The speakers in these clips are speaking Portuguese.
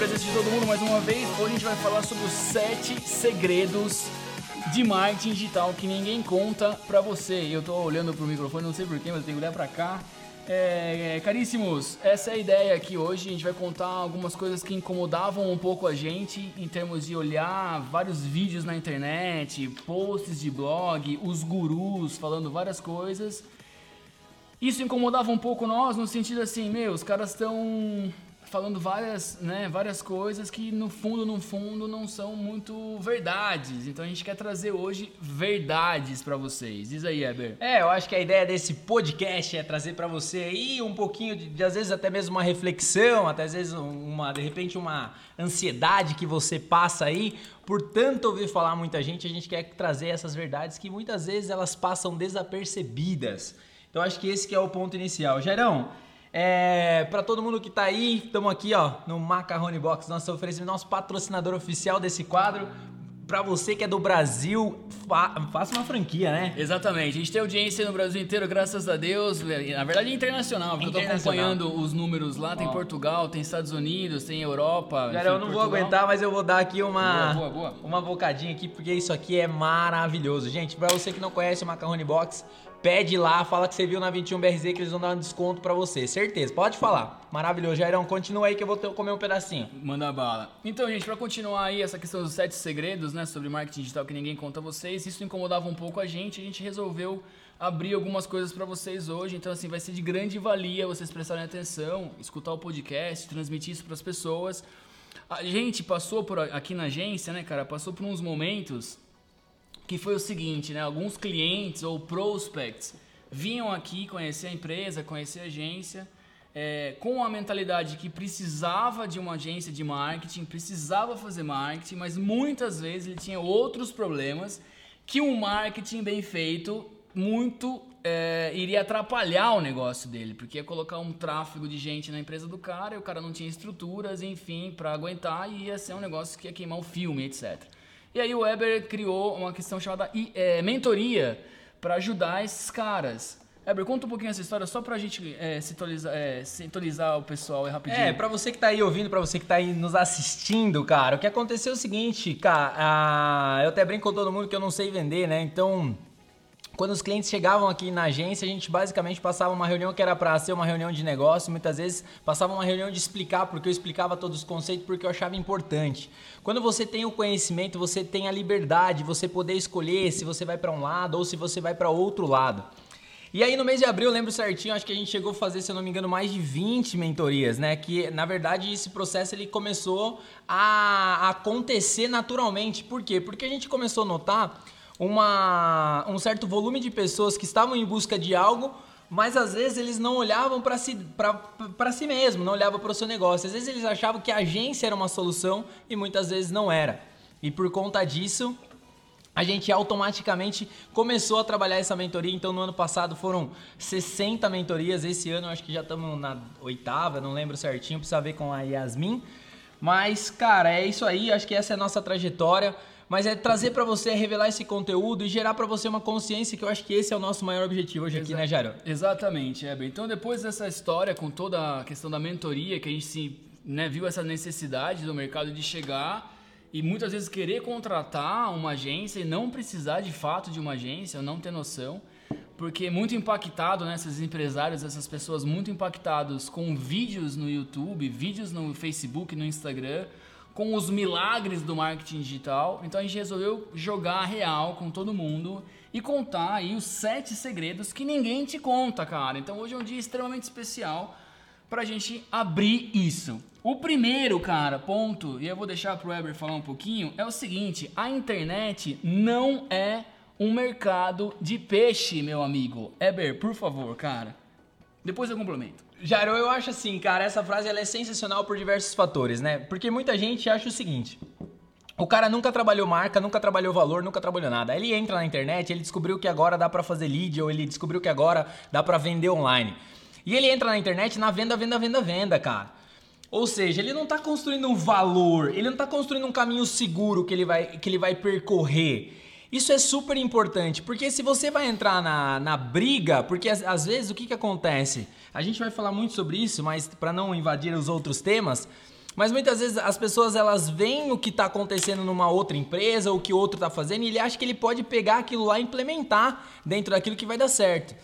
presença de todo mundo mais uma vez. Hoje a gente vai falar sobre os 7 segredos de marketing digital que ninguém conta pra você. Eu tô olhando pro microfone, não sei porquê, mas eu tenho que olhar pra cá. É, é, caríssimos, essa é a ideia aqui hoje. A gente vai contar algumas coisas que incomodavam um pouco a gente em termos de olhar vários vídeos na internet, posts de blog, os gurus falando várias coisas. Isso incomodava um pouco nós no sentido assim, meu, os caras estão falando várias, né, várias coisas que no fundo, no fundo, não são muito verdades. Então a gente quer trazer hoje verdades para vocês. Diz aí, Eber. É, eu acho que a ideia desse podcast é trazer para você aí um pouquinho de, de, às vezes até mesmo uma reflexão, até às vezes uma, de repente uma ansiedade que você passa aí por tanto ouvir falar muita gente, a gente quer trazer essas verdades que muitas vezes elas passam desapercebidas. Então acho que esse que é o ponto inicial. Gerão, é, para todo mundo que tá aí, estamos aqui ó, no Macaroni Box, nosso oferecimento, nosso patrocinador oficial desse quadro. Para você que é do Brasil, fa faça uma franquia, né? Exatamente. A gente tem audiência no Brasil inteiro, graças a Deus. Na verdade é internacional, porque internacional. eu tô acompanhando os números lá. Tem Portugal, tem Estados Unidos, tem Europa. Cara, eu não Portugal. vou aguentar, mas eu vou dar aqui uma, boa, boa, boa. uma bocadinha aqui, porque isso aqui é maravilhoso. Gente, para você que não conhece o Macaroni Box, Pede lá, fala que você viu na 21BRZ que eles vão dar um desconto para você. Certeza, pode falar. Maravilhoso. Jairão, continua aí que eu vou comer um pedacinho. Manda bala. Então, gente, para continuar aí essa questão dos sete segredos, né, sobre marketing digital que ninguém conta a vocês, isso incomodava um pouco a gente, a gente resolveu abrir algumas coisas para vocês hoje. Então, assim, vai ser de grande valia vocês prestarem atenção, escutar o podcast, transmitir isso para as pessoas. A gente passou por aqui na agência, né, cara, passou por uns momentos que foi o seguinte, né? Alguns clientes ou prospects vinham aqui conhecer a empresa, conhecer a agência, é, com a mentalidade que precisava de uma agência de marketing, precisava fazer marketing, mas muitas vezes ele tinha outros problemas que um marketing bem feito muito é, iria atrapalhar o negócio dele, porque ia colocar um tráfego de gente na empresa do cara e o cara não tinha estruturas, enfim, para aguentar e ia ser um negócio que ia queimar o filme, etc. E aí o Weber criou uma questão chamada é, mentoria para ajudar esses caras. Weber, conta um pouquinho essa história só pra gente é, sintonizar, é, sintonizar o pessoal aí rapidinho. É, pra você que tá aí ouvindo, pra você que tá aí nos assistindo, cara, o que aconteceu é o seguinte, cara, a... eu até brinco com todo mundo que eu não sei vender, né? Então, quando os clientes chegavam aqui na agência, a gente basicamente passava uma reunião que era para ser uma reunião de negócio, muitas vezes passava uma reunião de explicar, porque eu explicava todos os conceitos, porque eu achava importante. Quando você tem o conhecimento, você tem a liberdade, você poder escolher se você vai para um lado ou se você vai para outro lado. E aí no mês de abril, eu lembro certinho, acho que a gente chegou a fazer, se eu não me engano, mais de 20 mentorias, né? Que na verdade esse processo ele começou a acontecer naturalmente. Por quê? Porque a gente começou a notar uma, um certo volume de pessoas que estavam em busca de algo, mas às vezes eles não olhavam para si, si mesmo, não olhavam para o seu negócio. Às vezes eles achavam que a agência era uma solução e muitas vezes não era. E por conta disso, a gente automaticamente começou a trabalhar essa mentoria. Então, no ano passado foram 60 mentorias. Esse ano, acho que já estamos na oitava, não lembro certinho, precisa ver com a Yasmin. Mas, cara, é isso aí. Acho que essa é a nossa trajetória mas é trazer para você, revelar esse conteúdo e gerar para você uma consciência que eu acho que esse é o nosso maior objetivo hoje Exa aqui, né, Jairo? Exatamente, Heber. Então, depois dessa história, com toda a questão da mentoria, que a gente se, né, viu essa necessidade do mercado de chegar e muitas vezes querer contratar uma agência e não precisar de fato de uma agência, não ter noção, porque muito impactado, né, esses empresários, essas pessoas muito impactados com vídeos no YouTube, vídeos no Facebook, no Instagram, com os milagres do marketing digital. Então a gente resolveu jogar real com todo mundo e contar aí os sete segredos que ninguém te conta, cara. Então hoje é um dia extremamente especial pra gente abrir isso. O primeiro, cara, ponto, e eu vou deixar pro Weber falar um pouquinho, é o seguinte: a internet não é um mercado de peixe, meu amigo. Weber, por favor, cara. Depois eu complemento. Jairo, eu acho assim, cara, essa frase ela é sensacional por diversos fatores, né? Porque muita gente acha o seguinte: o cara nunca trabalhou marca, nunca trabalhou valor, nunca trabalhou nada. Ele entra na internet, ele descobriu que agora dá para fazer lead ou ele descobriu que agora dá para vender online. E ele entra na internet na venda, venda, venda, venda, cara. Ou seja, ele não está construindo um valor, ele não está construindo um caminho seguro que ele vai, que ele vai percorrer. Isso é super importante, porque se você vai entrar na, na briga, porque às, às vezes o que, que acontece? A gente vai falar muito sobre isso, mas para não invadir os outros temas, Mas muitas vezes as pessoas elas veem o que está acontecendo numa outra empresa, o que outro está fazendo, e ele acha que ele pode pegar aquilo lá e implementar dentro daquilo que vai dar certo.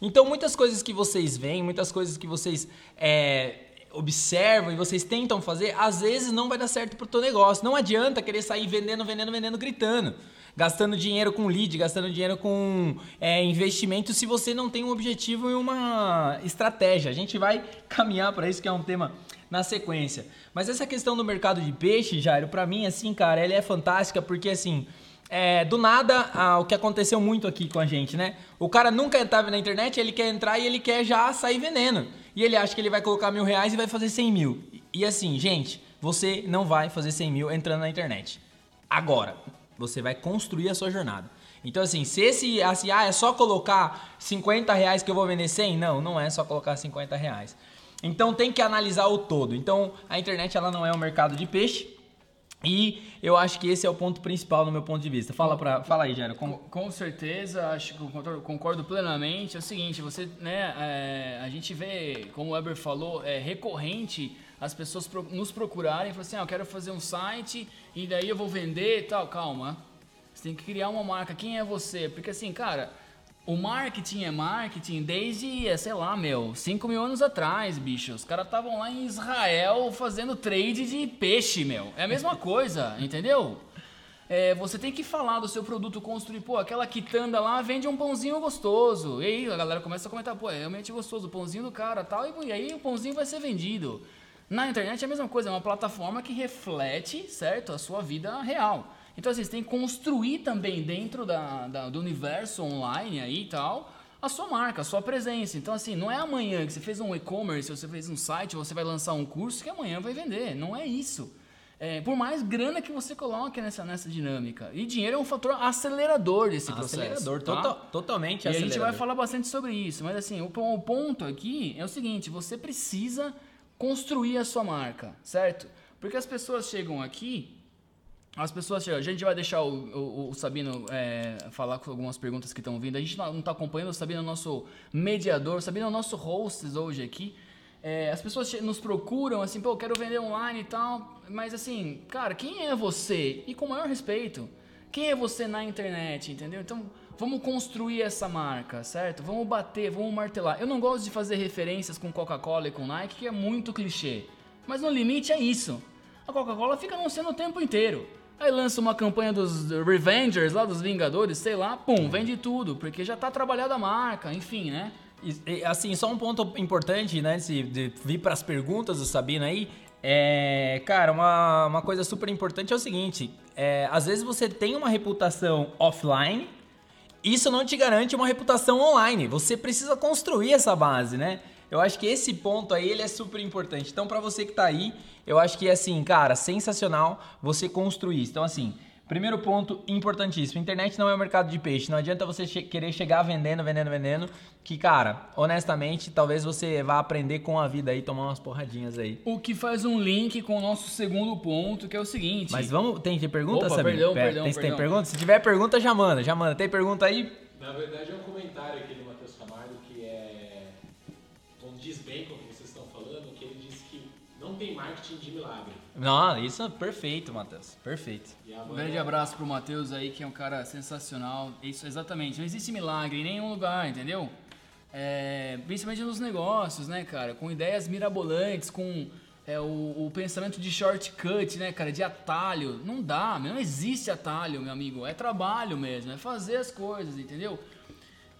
Então, muitas coisas que vocês veem, muitas coisas que vocês é, observam e vocês tentam fazer, às vezes não vai dar certo para o teu negócio. Não adianta querer sair vendendo, vendendo, vendendo, gritando gastando dinheiro com lead, gastando dinheiro com é, investimento, se você não tem um objetivo e uma estratégia. A gente vai caminhar para isso, que é um tema na sequência. Mas essa questão do mercado de peixe, Jairo, para mim, assim, cara, ela é fantástica porque, assim, é, do nada, ah, o que aconteceu muito aqui com a gente, né? O cara nunca estava na internet, ele quer entrar e ele quer já sair vendendo. E ele acha que ele vai colocar mil reais e vai fazer 100 mil. E assim, gente, você não vai fazer 100 mil entrando na internet. Agora, você vai construir a sua jornada. Então, assim, se esse, assim, ah, é só colocar 50 reais que eu vou vender 100? Não, não é só colocar 50 reais. Então, tem que analisar o todo. Então, a internet, ela não é um mercado de peixe. E eu acho que esse é o ponto principal no meu ponto de vista. Fala, pra, fala aí, Jairo. Com... com certeza, acho que concordo, concordo, plenamente. É o seguinte, você, né, é, a gente vê, como o Weber falou, é recorrente as pessoas nos procurarem e falar assim, ah, eu quero fazer um site e daí eu vou vender e tal. Calma, você tem que criar uma marca. Quem é você? Porque assim, cara, o marketing é marketing desde, é, sei lá, meu, 5 mil anos atrás, bicho. Os caras estavam lá em Israel fazendo trade de peixe, meu. É a mesma coisa, entendeu? É, você tem que falar do seu produto, construir, pô, aquela quitanda lá vende um pãozinho gostoso. E aí a galera começa a comentar, pô, é realmente gostoso o pãozinho do cara tal. E aí o pãozinho vai ser vendido. Na internet é a mesma coisa, é uma plataforma que reflete, certo, a sua vida real. Então, assim, você tem que construir também dentro da, da, do universo online aí e tal, a sua marca, a sua presença. Então, assim, não é amanhã que você fez um e-commerce, você fez um site, você vai lançar um curso que amanhã vai vender. Não é isso. É, por mais grana que você coloque nessa, nessa dinâmica. E dinheiro é um fator acelerador desse processo. Acelerador, tá? total, totalmente e acelerador. E a gente vai falar bastante sobre isso. Mas assim, o, o ponto aqui é o seguinte, você precisa construir a sua marca, certo? Porque as pessoas chegam aqui, as pessoas chegam, a gente vai deixar o, o, o Sabino é, falar com algumas perguntas que estão vindo. A gente não está acompanhando, o Sabino é o nosso mediador, o Sabino é o nosso host hoje aqui. É, as pessoas nos procuram assim, pô, eu quero vender online e tal, mas assim, cara, quem é você? E com o maior respeito, quem é você na internet, entendeu? Então, Vamos construir essa marca, certo? Vamos bater, vamos martelar. Eu não gosto de fazer referências com Coca-Cola e com Nike, que é muito clichê. Mas no limite é isso. A Coca-Cola fica anunciando o tempo inteiro. Aí lança uma campanha dos Revengers, lá dos Vingadores, sei lá, pum, vende tudo, porque já tá trabalhada a marca, enfim, né? E, assim, só um ponto importante, né, de, de vir para as perguntas do Sabino aí, é, cara, uma, uma coisa super importante é o seguinte, é, às vezes você tem uma reputação offline, isso não te garante uma reputação online. Você precisa construir essa base, né? Eu acho que esse ponto aí ele é super importante. Então, para você que tá aí, eu acho que é assim, cara, sensacional você construir. Então, assim, Primeiro ponto importantíssimo: internet não é um mercado de peixe. Não adianta você che querer chegar vendendo, vendendo, vendendo. Que, cara, honestamente, talvez você vá aprender com a vida aí, tomar umas porradinhas aí. O que faz um link com o nosso segundo ponto, que é o seguinte. Mas vamos. Tem, tem pergunta, Opa, Perdão, Pera, perdão, tem, perdão. tem pergunta? Se tiver pergunta, já manda, já manda. Tem pergunta aí? Na verdade, é um comentário aqui tem marketing de milagre. Não, isso é perfeito, Matheus. Perfeito. Um grande abraço pro Matheus aí, que é um cara sensacional. Isso, exatamente. Não existe milagre em nenhum lugar, entendeu? É, principalmente nos negócios, né, cara? Com ideias mirabolantes, com é, o, o, pensamento de shortcut, né, cara? De atalho. Não dá, não existe atalho, meu amigo. É trabalho mesmo, é fazer as coisas, entendeu?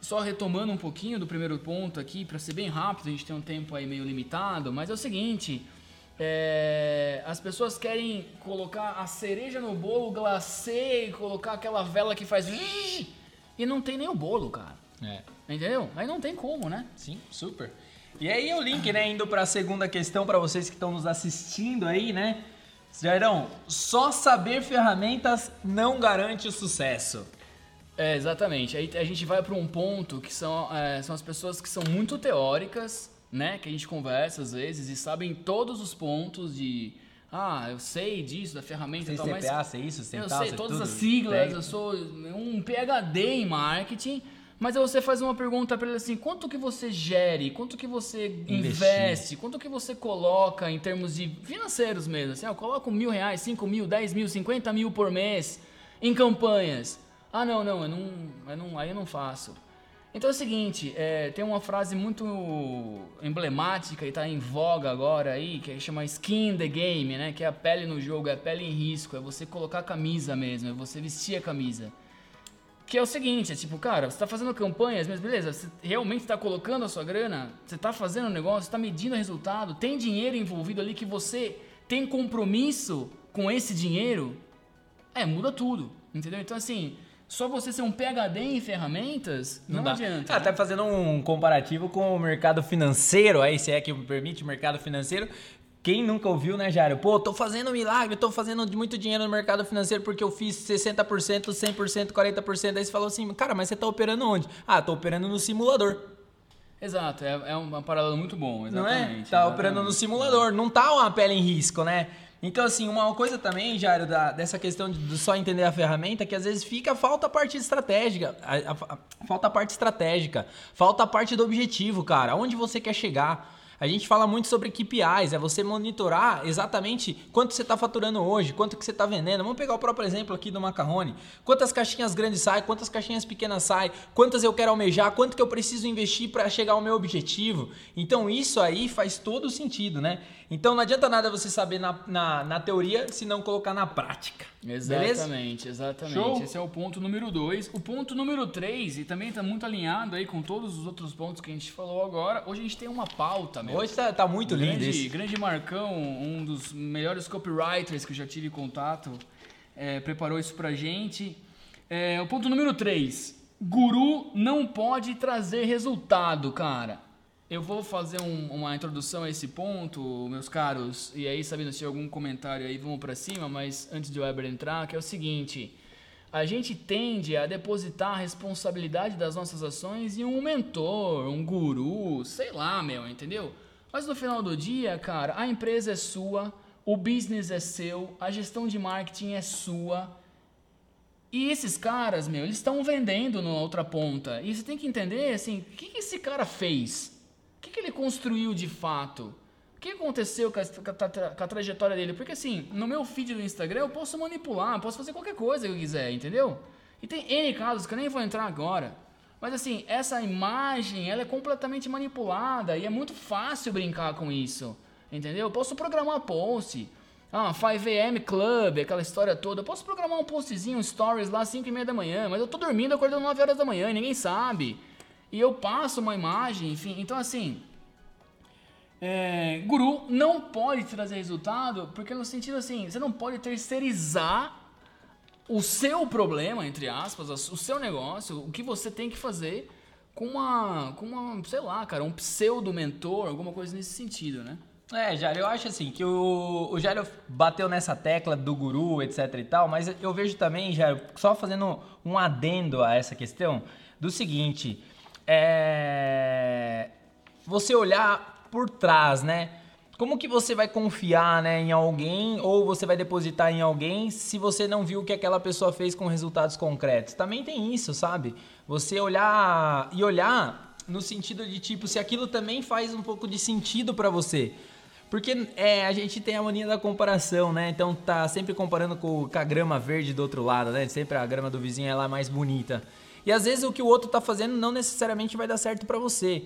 Só retomando um pouquinho do primeiro ponto aqui, para ser bem rápido, a gente tem um tempo aí meio limitado, mas é o seguinte. É, as pessoas querem colocar a cereja no bolo, glacê e colocar aquela vela que faz. E não tem nem o bolo, cara. É. Entendeu? Aí não tem como, né? Sim, super. E aí o link, né, indo para a segunda questão para vocês que estão nos assistindo aí, né? Jairão, só saber ferramentas não garante o sucesso. É, exatamente. Aí a gente vai para um ponto que são, é, são as pessoas que são muito teóricas né, que a gente conversa às vezes e sabem todos os pontos de ah, eu sei disso, da ferramenta e tal, CPA, mas sei isso, eu sei todas tudo, as siglas, eu sou um PhD em marketing, Mas aí você faz uma pergunta para ele assim: quanto que você gere, quanto que você Investir. investe, quanto que você coloca em termos de financeiros mesmo? Assim, ah, eu coloco mil reais, cinco mil, dez mil, cinquenta mil por mês em campanhas. Ah, não, não, eu não, eu não aí eu não faço. Então é o seguinte, é, tem uma frase muito emblemática e está em voga agora aí, que chama skin in the game, né? Que é a pele no jogo, é a pele em risco, é você colocar a camisa mesmo, é você vestir a camisa. Que é o seguinte, é tipo, cara, você tá fazendo campanhas, mas beleza, você realmente tá colocando a sua grana, você tá fazendo um negócio, tá medindo o resultado, tem dinheiro envolvido ali que você tem compromisso com esse dinheiro, é, muda tudo, entendeu? Então assim, só você ser um PhD em ferramentas, não, dá. adianta. Ah, né? tá fazendo um comparativo com o mercado financeiro, aí se é que me permite, o mercado financeiro. Quem nunca ouviu, né, Jário? Pô, tô fazendo milagre, tô fazendo muito dinheiro no mercado financeiro porque eu fiz 60%, 100%, 40%. Aí você falou assim, cara, mas você tá operando onde? Ah, tô operando no simulador. Exato, é, é um paralelo muito bom, Não exatamente. é? Tá exatamente. operando no simulador, não tá uma pele em risco, né? Então, assim, uma coisa também, Jário, da, dessa questão de, só entender a ferramenta, que às vezes fica, falta a parte estratégica, a- a- a- falta a parte estratégica, falta a parte do objetivo, cara, aonde você quer chegar. A gente fala muito sobre KPIs, é você monitorar exatamente quanto você está faturando hoje, quanto que você está vendendo. Vamos pegar o próprio exemplo aqui do macarrone. Quantas caixinhas grandes saem, quantas caixinhas pequenas saem, quantas eu quero almejar, quanto que eu preciso investir para chegar ao meu objetivo. Então isso aí faz todo sentido, né? Então não adianta nada você saber na, na, na teoria se não colocar na prática. Beleza? Exatamente, exatamente. Show? Esse é o ponto número dois. O ponto número três, e também está muito alinhado aí com todos os outros pontos que a gente falou agora. Hoje a gente tem uma pauta, meu. Hoje tá, tá muito lindo grande, esse. grande Marcão, um dos melhores copywriters que eu já tive contato, é, preparou isso pra gente. É, o ponto número 3. Guru não pode trazer resultado, cara. Eu vou fazer um- uma introdução a esse ponto, meus caros, e aí, sabendo se tem algum comentário aí, vamos pra cima, mas antes de o Weber entrar, que é o seguinte. A gente tende a depositar a responsabilidade das nossas ações em um mentor, um guru, sei lá, meu, entendeu? Mas no final do dia, cara, a empresa é sua, o business é seu, a gestão de marketing é sua. E esses caras, meu, eles estão vendendo na outra ponta. E você tem que entender, assim, o que esse cara fez? Que, que ele construiu de fato? O que aconteceu com a, com a trajetória dele? Porque, assim, no meu feed do Instagram eu posso manipular, posso fazer qualquer coisa que eu quiser, entendeu? E tem N casos que eu nem vou entrar agora. Mas, assim, essa imagem, ela é completamente manipulada e é muito fácil brincar com isso, entendeu? Eu posso programar post. Ah, 5am Club, aquela história toda. Eu posso programar um postzinho, um stories lá às 5 e meia da manhã, mas eu tô dormindo acordando 9 horas da manhã e ninguém sabe. E eu passo uma imagem, enfim. Então, assim, é, guru não pode trazer resultado, porque no sentido assim, você não pode terceirizar o seu problema, entre aspas, o seu negócio, o que você tem que fazer com uma, com uma, sei lá, cara, um pseudo mentor, alguma coisa nesse sentido, né? É, Jário, eu acho assim que o, o Jário bateu nessa tecla do guru, etc e tal, mas eu vejo também, Jário, só fazendo um adendo a essa questão, do seguinte, é, você olhar por trás, né? Como que você vai confiar né, em alguém ou você vai depositar em alguém se você não viu o que aquela pessoa fez com resultados concretos? Também tem isso, sabe? Você olhar e olhar no sentido de tipo se aquilo também faz um pouco de sentido pra você. Porque é, a gente tem a mania da comparação, né? Então tá sempre comparando com, com a grama verde do outro lado, né? Sempre a grama do vizinho é lá mais bonita. E às vezes o que o outro tá fazendo não necessariamente vai dar certo pra você.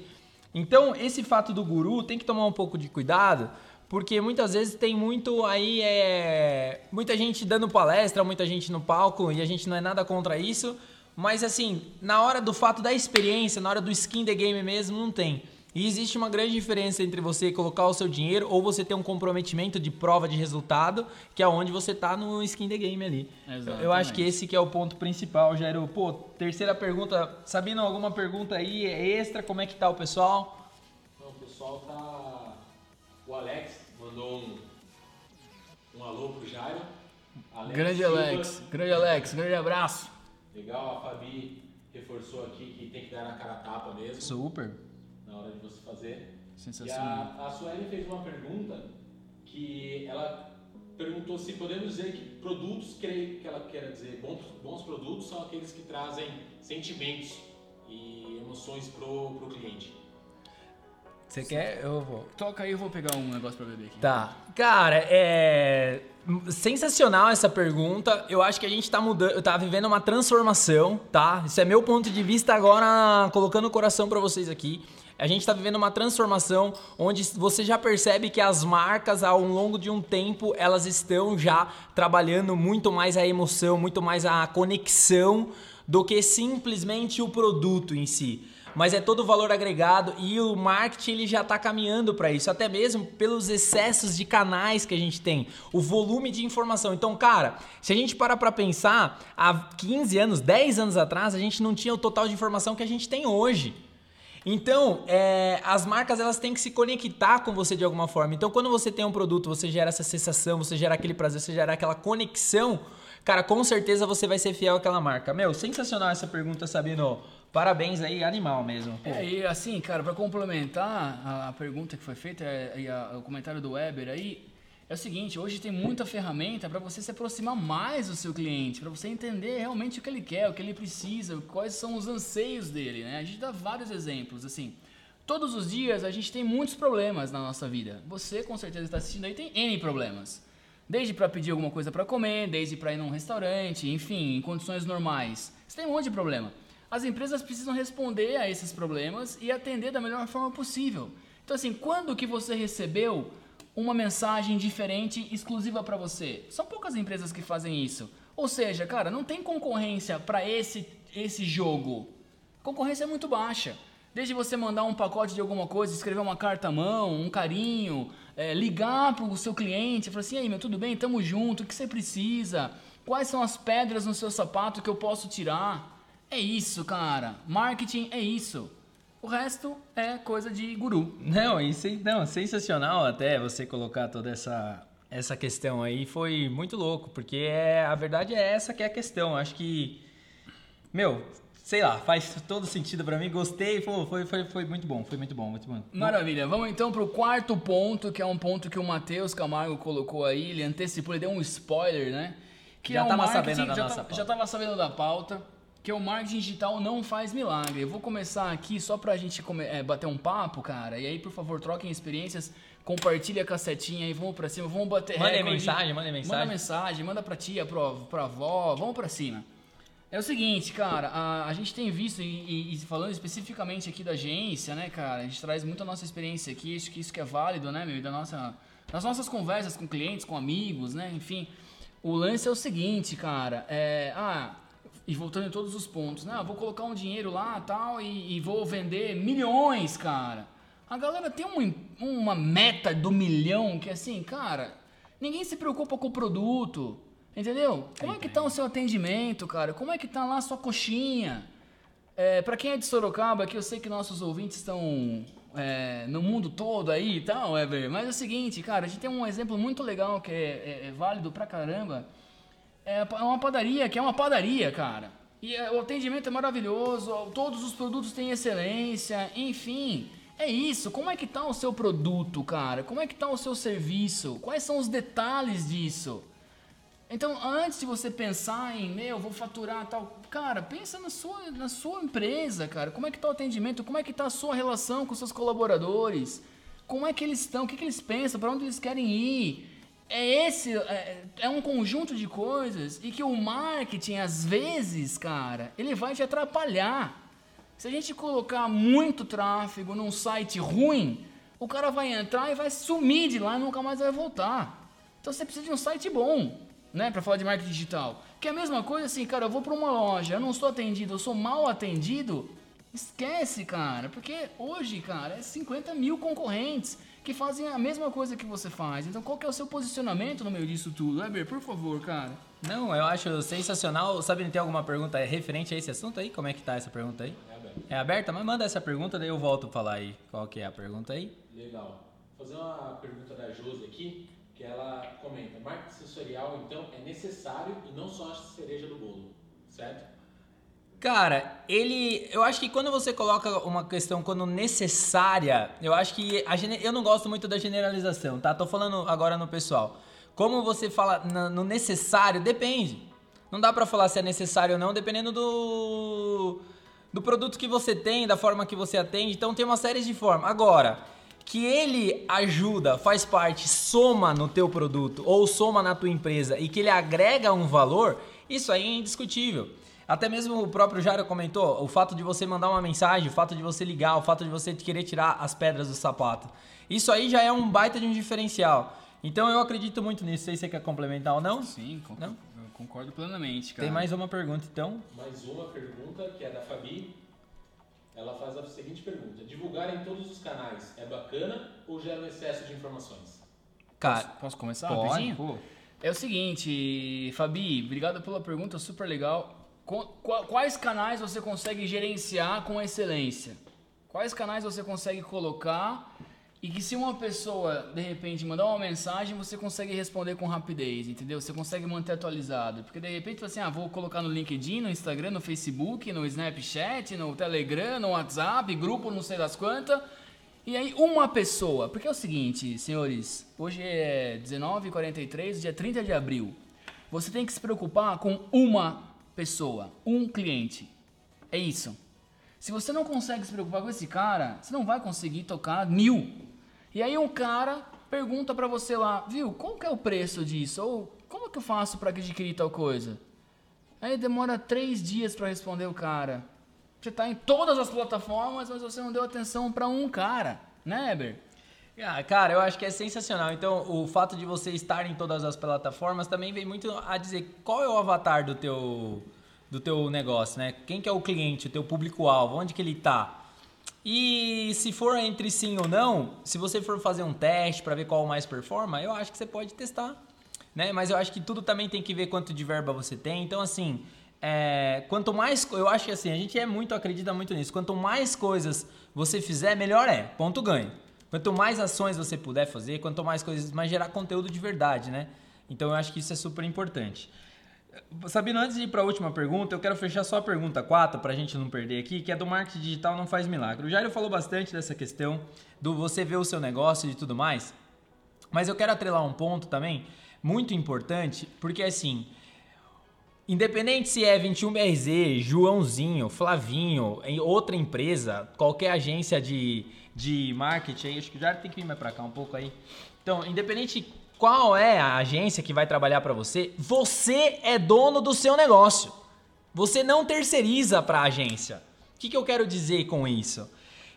Então, esse fato do guru tem que tomar um pouco de cuidado, porque muitas vezes tem muito aí é muita gente dando palestra, muita gente no palco e a gente não é nada contra isso, mas assim, na hora do fato da experiência, na hora do skin the game mesmo, não tem. E existe uma grande diferença entre você colocar o seu dinheiro ou você ter um comprometimento de prova de resultado, que é onde você tá no skin the game ali. Exatamente. Eu acho que esse que é o ponto principal, Jairo. Pô, terceira pergunta, Sabino, alguma pergunta aí extra? Como é que tá o pessoal? Então, o pessoal tá. O Alex mandou um, um alô pro Jairo. Alex Grande Silva. Alex, grande Alex, grande abraço. Legal, a Fabi reforçou aqui que tem que dar na cara a tapa mesmo, Super. Na hora de você fazer. E Sensacional. a, a Sueli fez uma pergunta que ela perguntou se podemos dizer que produtos, creio que ela quer dizer, bons, bons produtos são aqueles que trazem sentimentos e emoções pro, pro cliente. Você quer? Eu vou. Toca aí, eu vou pegar um negócio pra beber aqui. Tá. Cara, é. Sensacional essa pergunta. Eu acho que a gente tá mudando, tá vivendo uma transformação, tá? Isso é meu ponto de vista agora, colocando o coração para vocês aqui. A gente está vivendo uma transformação onde você já percebe que as marcas, ao longo de um tempo, elas estão já trabalhando muito mais a emoção, muito mais a conexão do que simplesmente o produto em si mas é todo o valor agregado e o marketing ele já está caminhando para isso, até mesmo pelos excessos de canais que a gente tem, o volume de informação. Então, cara, se a gente parar para pensar, há 15 anos, 10 anos atrás, a gente não tinha o total de informação que a gente tem hoje. Então, é, as marcas elas têm que se conectar com você de alguma forma. Então, quando você tem um produto, você gera essa sensação, você gera aquele prazer, você gera aquela conexão, cara, com certeza você vai ser fiel àquela marca. Meu, sensacional essa pergunta, Sabino. Parabéns aí, animal mesmo. Pô. É, e assim, cara, para complementar a, pergunta que foi feita e o comentário do Weber aí, é o seguinte, hoje tem muita ferramenta para você se aproximar mais do seu cliente, para você entender realmente o que ele quer, o que ele precisa, quais são os anseios dele, né? A gente dá vários exemplos, assim. Todos os dias a gente tem muitos problemas na nossa vida. Você com certeza está assistindo aí tem N problemas. Desde para pedir alguma coisa para comer, desde para ir num restaurante, enfim, em condições normais. Você tem um monte de problema as empresas precisam responder a esses problemas e atender da melhor forma possível. Então, assim, quando que você recebeu uma mensagem diferente, exclusiva para você? São poucas empresas que fazem isso. Ou seja, cara, não tem concorrência para esse, esse jogo. Concorrência é muito baixa. Desde você mandar um pacote de alguma coisa, escrever uma carta à mão, um carinho, é, ligar para o seu cliente, falar assim, aí meu, tudo bem, tamo junto, o que você precisa? Quais são as pedras no seu sapato que eu posso tirar? É isso, cara. Marketing é isso. O resto é coisa de guru. Não, isso não, sensacional até você colocar toda essa essa questão aí foi muito louco, porque é, a verdade é essa que é a questão. Acho que meu, sei lá, faz todo sentido para mim. Gostei, foi, foi, foi, muito bom, foi muito bom, muito bom. Maravilha. Vamos então pro quarto ponto, que é um ponto que o Matheus Camargo colocou aí, ele antecipou, ele deu um spoiler, né? Que já é tava sabendo da já nossa tá, Já tava sabendo da pauta que o marketing digital não faz milagre. Eu vou começar aqui só pra gente é, bater um papo, cara. E aí, por favor, troquem experiências, compartilha a cassetinha aí, vamos pra cima, vamos bater Manda mensagem, manda mensagem. Manda mensagem, manda pra tia, pra, pra avó, vamos pra cima. É o seguinte, cara, a, a gente tem visto, e, e, falando especificamente aqui da agência, né, cara, a gente traz muito a nossa experiência aqui, acho que isso que é válido, né, meu, da nossa, das nossas conversas com clientes, com amigos, né, enfim. O lance é o seguinte, cara, é, ah, e voltando em todos os pontos, né? Ah, vou colocar um dinheiro lá tal e, e vou vender milhões, cara. A galera tem uma, uma meta do milhão que assim, cara, ninguém se preocupa com o produto, entendeu? Como é que tá o seu atendimento, cara? Como é que tá lá a sua coxinha? É, para quem é de Sorocaba, que eu sei que nossos ouvintes estão é, no mundo todo aí e tal, Ever, mas é o seguinte, cara, a gente tem um exemplo muito legal que é, é, é válido pra caramba, é, é uma padaria que é uma padaria, cara. E é, o atendimento é maravilhoso, todos os produtos têm excelência, enfim. É isso. Como é que tá o seu produto, cara? Como é que tá o seu serviço? Quais são os detalhes disso? Então, antes de você pensar em, meu, vou faturar tal, cara, pensa na sua, na sua empresa, cara. Como é que tá o atendimento? Como é que tá a sua relação com seus colaboradores? Como é que eles estão? O que, que eles pensam? Para onde eles querem ir? É esse é, é, um conjunto de coisas e que o marketing às vezes, cara, ele vai te atrapalhar. Se a gente colocar muito tráfego num site ruim, o cara vai entrar e vai sumir de lá e nunca mais vai voltar. Então você precisa de um site bom, né, para falar de marketing digital. Que é a mesma coisa assim, cara, eu vou para uma loja, eu não estou atendido, eu sou mal atendido, esquece, cara, porque hoje, cara, é 50 mil concorrentes que fazem a mesma coisa que você faz. Então, qual que é o seu posicionamento no meio disso tudo? Weber, por favor, cara. Não, eu acho sensacional. Sabe, tem alguma pergunta referente a esse assunto aí? Como é que tá essa pergunta aí? É aberta. É aberta? Mas manda essa pergunta, daí eu volto a falar aí. Qual que é a pergunta aí? Legal. Vou fazer uma pergunta da Josi aqui, que ela comenta. Marketing sensorial, então, é necessário e não só a cereja do bolo, certo? Cara, ele. Eu acho que quando você coloca uma questão quando necessária, eu acho que. A, eu não gosto muito da generalização, tá? Tô falando agora no pessoal. Como você fala no necessário, depende. Não dá pra falar se é necessário ou não, dependendo do. do produto que você tem, da forma que você atende. Então tem uma série de formas. Agora, que ele ajuda, faz parte, soma no teu produto ou soma na tua empresa e que ele agrega um valor, isso aí é indiscutível. Até mesmo o próprio Jairo comentou, o fato de você mandar uma mensagem, o fato de você ligar, o fato de você querer tirar as pedras do sapato. Isso aí já é um baita de um diferencial. Então eu acredito muito nisso. Sei se você quer complementar ou não. Sim, Não? eu concordo plenamente, cara. Tem mais uma pergunta então. Mais uma pergunta que é da Fabi. Ela faz a seguinte pergunta: divulgar em todos os canais é bacana ou gera um excesso de informações? Cara, Posso começar pode. É o seguinte, Fabi, obrigado pela pergunta, super legal. Quais canais você consegue gerenciar com excelência? Quais canais você consegue colocar e que se uma pessoa de repente mandar uma mensagem, você consegue responder com rapidez, entendeu? Você consegue manter atualizado. Porque de repente assim, ah, vou colocar no LinkedIn, no Instagram, no Facebook, no Snapchat, no Telegram, no WhatsApp, grupo não sei das quantas. E aí, uma pessoa. Porque é o seguinte, senhores. Hoje é 19h43, dia 30 de abril. Você tem que se preocupar com uma pessoa, um cliente. É isso. Se você não consegue se preocupar com esse cara, você não vai conseguir tocar mil. E aí, um cara pergunta pra você lá, viu, qual que é o preço disso? Ou como que eu faço pra adquirir tal coisa? Aí demora três dias pra responder o cara. Você tá em todas as plataformas, mas você não deu atenção pra um cara, né, Eber? Ah, cara, eu acho que é sensacional. Então, o fato de você estar em todas as plataformas também vem muito a dizer qual é o avatar do teu, do teu negócio, né? Quem que é o cliente, o teu público-alvo, onde que ele tá. E se for entre sim ou não, se você for fazer um teste para ver qual mais performa, eu acho que você pode testar, né? Mas eu acho que tudo também tem que ver quanto de verba você tem. Então, assim, é, quanto mais, eu acho que assim, a gente é muito, acredita muito nisso. Quanto mais coisas você fizer, melhor é. Ponto ganho. Quanto mais ações você puder fazer, quanto mais coisas, mais gerar conteúdo de verdade, né? Então eu acho que isso é super importante. Sabino, antes de ir para a última pergunta, eu quero fechar só a pergunta 4 para a gente não perder aqui, que é do marketing digital não faz milagre. O Jairo falou bastante dessa questão do você ver o seu negócio e tudo mais, mas eu quero atrelar um ponto também muito importante, porque assim, Independente se é 21BRZ, Joãozinho, Flavinho, outra empresa, qualquer agência de, de marketing, acho que já tem que vir mais pra cá um pouco aí. Então, independente qual é a agência que vai trabalhar pra você, você é dono do seu negócio. Você não terceiriza para a agência. O que, que eu quero dizer com isso?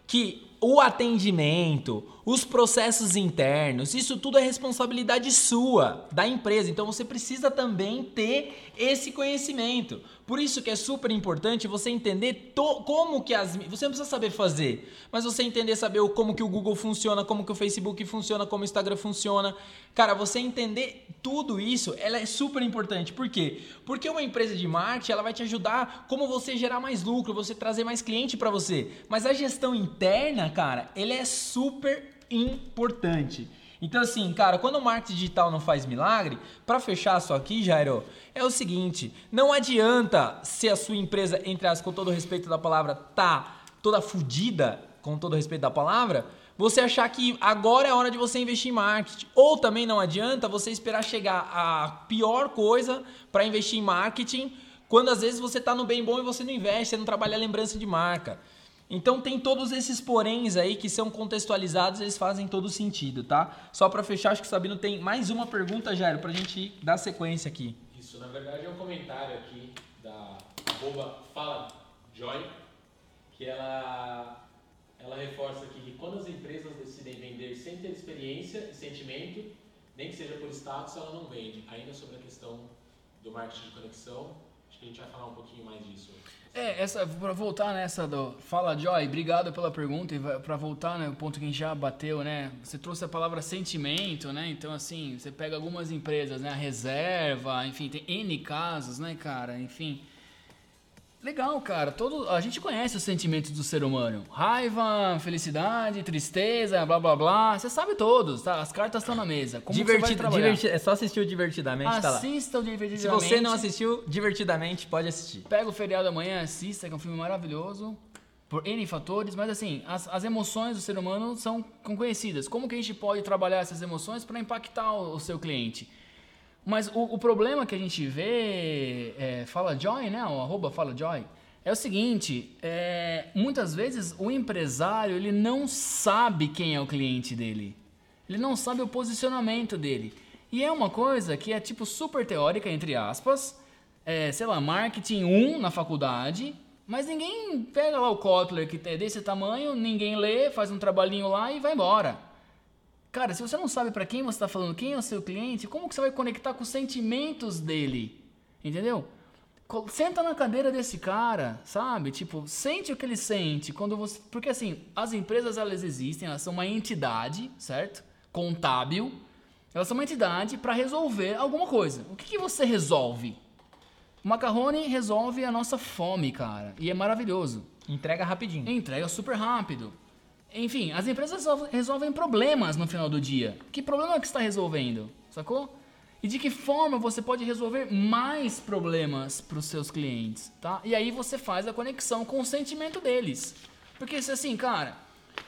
Que o atendimento, os processos internos, isso tudo é responsabilidade sua, da empresa. Então você precisa também ter esse conhecimento. Por isso que é super importante você entender como que as... Você não precisa saber fazer, mas você entender, saber como que o Google funciona, como que o Facebook funciona, como o Instagram funciona. Cara, você entender tudo isso, ela é super importante. Por quê? Porque uma empresa de marketing, ela vai te ajudar como você gerar mais lucro, você trazer mais cliente para você. Mas a gestão interna, cara, ele é super importante. Então assim, cara, quando o marketing digital não faz milagre, para fechar só aqui, Jairo, é o seguinte, não adianta se a sua empresa, entre as com todo respeito da palavra, tá toda fodida, com todo respeito da palavra, você achar que agora é a hora de você investir em marketing. Ou também não adianta você esperar chegar a pior coisa para investir em marketing, quando às vezes você tá no bem bom e você não investe, você não trabalha a lembrança de marca. Então tem todos esses poréns aí que são contextualizados, eles fazem todo sentido, tá? Só para fechar, acho que o Sabino tem mais uma pergunta, Jairo, pra gente dar sequência aqui. Isso, na verdade, é um comentário aqui da arroba Fala Joy, que ela, ela reforça aqui que quando as empresas decidem vender sem ter experiência e sentimento, nem que seja por status, ela não vende. Ainda sobre a questão do marketing de conexão, acho que a gente vai falar um pouquinho mais disso. hoje. É, essa, pra voltar nessa do. Fala, Joy, obrigado pela pergunta. E pra voltar, né, o ponto que a gente já bateu, né? Você trouxe a palavra sentimento, né? Então, assim, você pega algumas empresas, né? A reserva, enfim, tem N casos, né, cara? Enfim. Legal, cara. Todo, a gente conhece os sentimentos do ser humano: raiva, felicidade, tristeza, blá blá blá. Você sabe todos, tá? As cartas estão na mesa. Como Divertido, diverti- é só assistir o Divertidamente, tá lá. Assista o Se Divertidamente. você não assistiu Divertidamente, pode assistir. Pega o feriado amanhã, assista, que é um filme maravilhoso, por N fatores, mas assim, as, as emoções do ser humano são conhecidas. Como que a gente pode trabalhar essas emoções para impactar o, o seu cliente? Mas o, o problema que a gente vê, é, Fala Joy, né? O arroba Fala Joy, É o seguinte, é, muitas vezes o empresário ele não sabe quem é o cliente dele. Ele não sabe o posicionamento dele. E é uma coisa que é tipo super teórica, entre aspas, é, sei lá, marketing 1 na faculdade, mas ninguém pega lá o Kotler que é desse tamanho, ninguém lê, faz um trabalhinho lá e vai embora. Cara, se você não sabe para quem você está falando, quem é o seu cliente, como que você vai conectar com os sentimentos dele? Entendeu? Senta na cadeira desse cara, sabe? Tipo, sente o que ele sente quando você. Porque assim, as empresas elas existem, elas são uma entidade, certo? Contábil. Elas são uma entidade para resolver alguma coisa. O que, que você resolve? O macarrone resolve a nossa fome, cara. E é maravilhoso. Entrega rapidinho. Entrega super rápido. Enfim, as empresas resolvem problemas no final do dia. Que problema que está resolvendo? Sacou? E de que forma você pode resolver mais problemas para os seus clientes, tá? E aí você faz a conexão com o sentimento deles. Porque se assim, cara,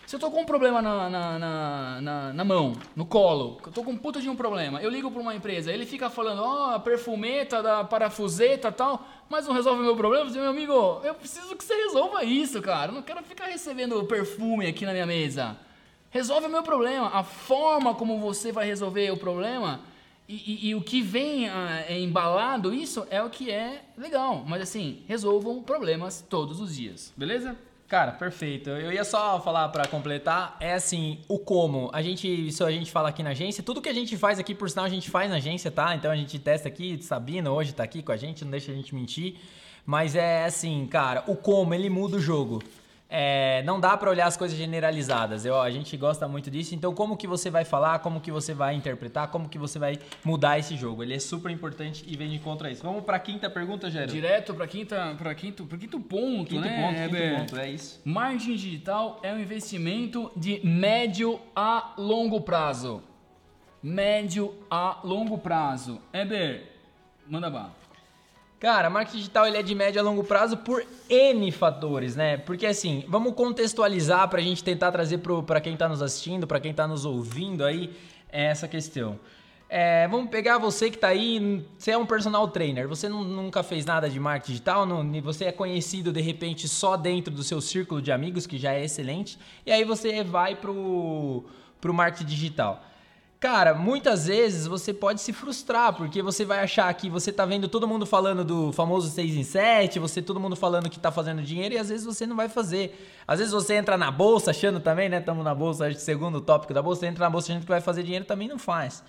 se eu tô com um problema na, na, na, na, mão, no colo, eu tô com um puta de um problema, eu ligo para uma empresa, ele fica falando, ó, oh, perfumeta da parafuseta e tal, mas não resolve o meu problema. Eu digo, meu amigo, eu preciso que você resolva isso, cara. Eu não quero ficar recebendo perfume aqui na minha mesa. Resolve o meu problema. A forma como você vai resolver o problema e, e, e o que vem ah, é embalado, isso é o que é legal. Mas assim, resolvam problemas todos os dias, beleza? Cara, perfeito. Eu ia só falar para completar, é assim, o como. A gente, isso a gente fala aqui na agência, tudo que a gente faz aqui, por sinal, a gente faz na agência, tá? Então a gente testa aqui, Sabina hoje tá aqui com a gente, não deixa a gente mentir. Mas é assim, cara, o como, ele muda o jogo é, não dá para olhar as coisas generalizadas. Eu, a gente gosta muito disso. Então, como que você vai falar, como que você vai interpretar, como que você vai mudar esse jogo? Ele é super importante e vem de contra isso. Vamos para a quinta pergunta, Gero. Direto para quinta, para quinto, pro quinto ponto, quinto né? Ponto, quinto ponto, é isso. Marketing digital é um investimento de médio a longo prazo. Médio a longo prazo. Eber, manda bala. Cara, marketing digital ele é de médio a longo prazo por N fatores, né? Porque assim, vamos contextualizar para a gente tentar trazer para quem está nos assistindo, para quem está nos ouvindo aí, essa questão. É, vamos pegar você que está aí, você é um personal trainer, você não, nunca fez nada de marketing digital, não, você é conhecido de repente só dentro do seu círculo de amigos, que já é excelente, e aí você vai pro, pro marketing digital. Cara, muitas vezes você pode se frustrar, porque você vai achar que você tá vendo todo mundo falando do famoso 6 em 7, você todo mundo falando que tá fazendo dinheiro e às vezes você não vai fazer. Às vezes você entra na bolsa achando também, né? Estamos na bolsa, segundo tópico da bolsa, você entra na bolsa achando que vai fazer dinheiro, também não faz.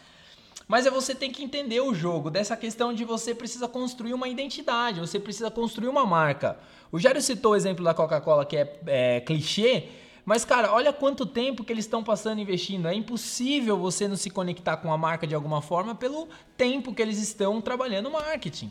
Mas é você tem que entender o jogo, dessa questão de você precisa construir uma identidade, você precisa construir uma marca. O Jário citou o exemplo da Coca-Cola, que é, é clichê, mas, cara, olha quanto tempo que eles estão passando investindo. É impossível você não se conectar com a marca de alguma forma pelo tempo que eles estão trabalhando marketing.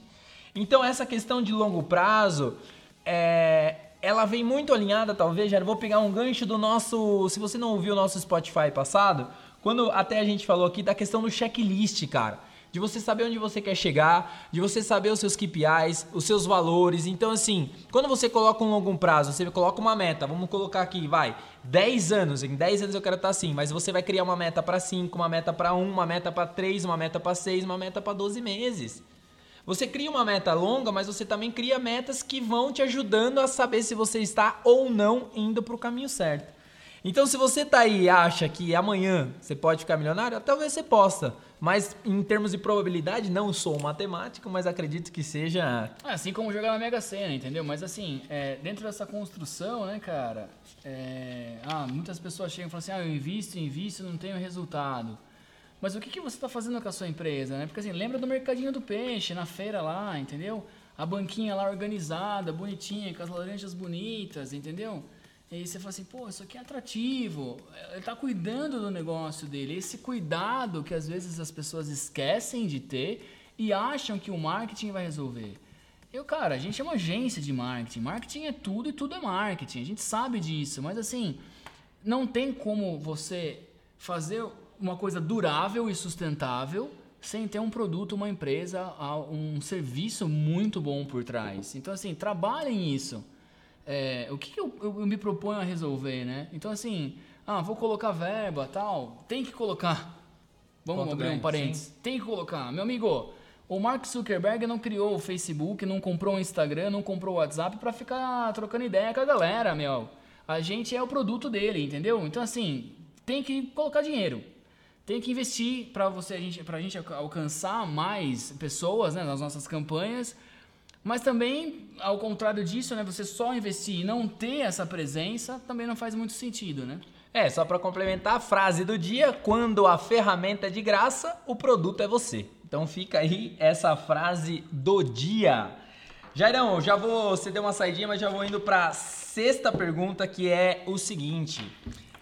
Então, essa questão de longo prazo, é, ela vem muito alinhada, talvez, já vou pegar um gancho do nosso... Se você não ouviu o nosso Spotify passado, quando até a gente falou aqui da questão do checklist, cara de você saber onde você quer chegar, de você saber os seus KPIs, os seus valores. Então, assim, quando você coloca um longo prazo, você coloca uma meta, vamos colocar aqui, vai, 10 anos, em 10 anos eu quero estar assim, mas você vai criar uma meta para 5, uma meta para 1, uma meta para 3, uma meta para 6, uma meta para 12 meses. Você cria uma meta longa, mas você também cria metas que vão te ajudando a saber se você está ou não indo para o caminho certo. Então, se você tá aí e acha que amanhã você pode ficar milionário, talvez você possa. Mas em termos de probabilidade, não sou matemático, mas acredito que seja. Assim como jogar na Mega Sena, entendeu? Mas assim, é, dentro dessa construção, né, cara? É, ah, muitas pessoas chegam e falam assim: ah, eu invisto, invisto, não tenho resultado. Mas o que, que você está fazendo com a sua empresa, né? Porque assim, lembra do mercadinho do peixe, na feira lá, entendeu? A banquinha lá organizada, bonitinha, com as laranjas bonitas, entendeu? E aí você fala assim, pô, isso aqui é atrativo. Ele está cuidando do negócio dele. Esse cuidado que às vezes as pessoas esquecem de ter e acham que o marketing vai resolver. Eu, cara, a gente é uma agência de marketing. Marketing é tudo e tudo é marketing. A gente sabe disso, mas assim, não tem como você fazer uma coisa durável e sustentável sem ter um produto, uma empresa, um serviço muito bom por trás. Então, assim, trabalhem isso é, o que, que eu, eu, me proponho a resolver, né? Então, assim, ah, vou colocar verba tal, tem que colocar. Vamos abrir um parênteses. Sim. Tem que colocar. Meu amigo, O Mark Zuckerberg não criou o Facebook, não comprou o Instagram, não comprou o WhatsApp para ficar trocando ideia com a galera, meu. A gente é o produto dele, entendeu? Então assim, tem que colocar dinheiro. Tem que investir para você a gente pra gente alcançar mais pessoas, né, nas nossas campanhas. Mas também, ao contrário disso, né, você só investir e não ter essa presença também não faz muito sentido, né? É, só para complementar a frase do dia, quando a ferramenta é de graça, o produto é você. Então fica aí essa frase do dia. Jairão, já vou, você deu uma saidinha, mas já vou indo para sexta pergunta, que é o seguinte.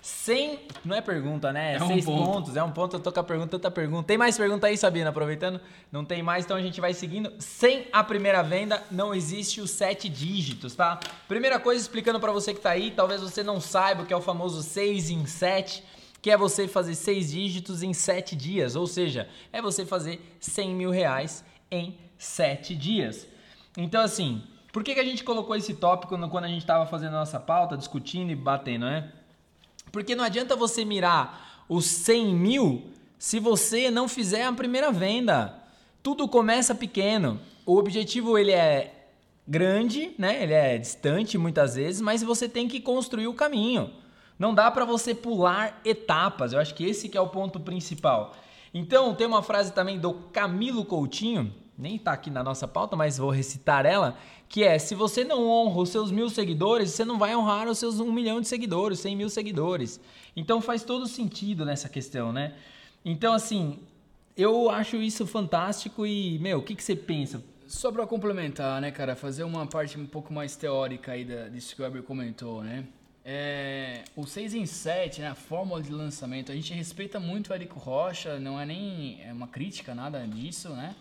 100, não é pergunta, né? É Seis ponto. pontos, é um ponto, eu tô com a pergunta, tanta pergunta. Tem mais pergunta aí, Sabina, aproveitando? Não tem mais, então a gente vai seguindo. Sem a primeira venda, não existe os sete dígitos, tá? Primeira coisa, explicando para você que tá aí, talvez você não saiba o que é o famoso 6 em 7 que é você fazer seis dígitos em sete dias, ou seja, é você fazer 100 mil reais em sete dias. Então, assim, por que, que a gente colocou esse tópico quando a gente estava fazendo a nossa pauta, discutindo e batendo, né? Porque não adianta você mirar os 100 mil se você não fizer a primeira venda. Tudo começa pequeno. O objetivo ele é grande, né? Ele é distante muitas vezes, mas você tem que construir o caminho. Não dá para você pular etapas. Eu acho que esse que é o ponto principal. Então, tem uma frase também do Camilo Coutinho, nem está aqui na nossa pauta, mas vou recitar ela, que é: se você não honra os seus mil seguidores, você não vai honrar os seus um milhão de seguidores, cem mil seguidores. Então faz todo sentido nessa questão, né? Então, assim, eu acho isso fantástico e, meu, o que, que você pensa? Só para complementar, né, cara, fazer uma parte um pouco mais teórica aí da, disso que o Weber comentou, né? É, o 6 em 7, né, a fórmula de lançamento, a gente respeita muito o Érico Rocha, não é nem é uma crítica, nada disso, né?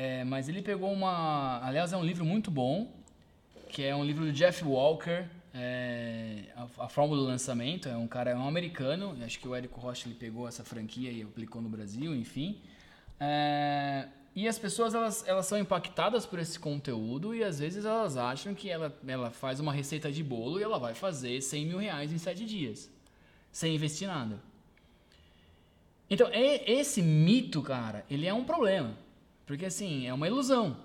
É, mas ele pegou uma. Aliás, é um livro muito bom, que é um livro do Jeff Walker, é, a, a, Fórmula do Lançamento. É um cara, é um americano, acho que o Érico Rocha ele pegou essa franquia e aplicou no Brasil, enfim. É, e as pessoas elas, elas são impactadas por esse conteúdo e às vezes elas acham que ela, ela faz uma receita de bolo e ela vai fazer 100 mil reais em 7 dias, sem investir nada. Então, esse mito, cara, ele é um problema. Porque assim, é uma ilusão.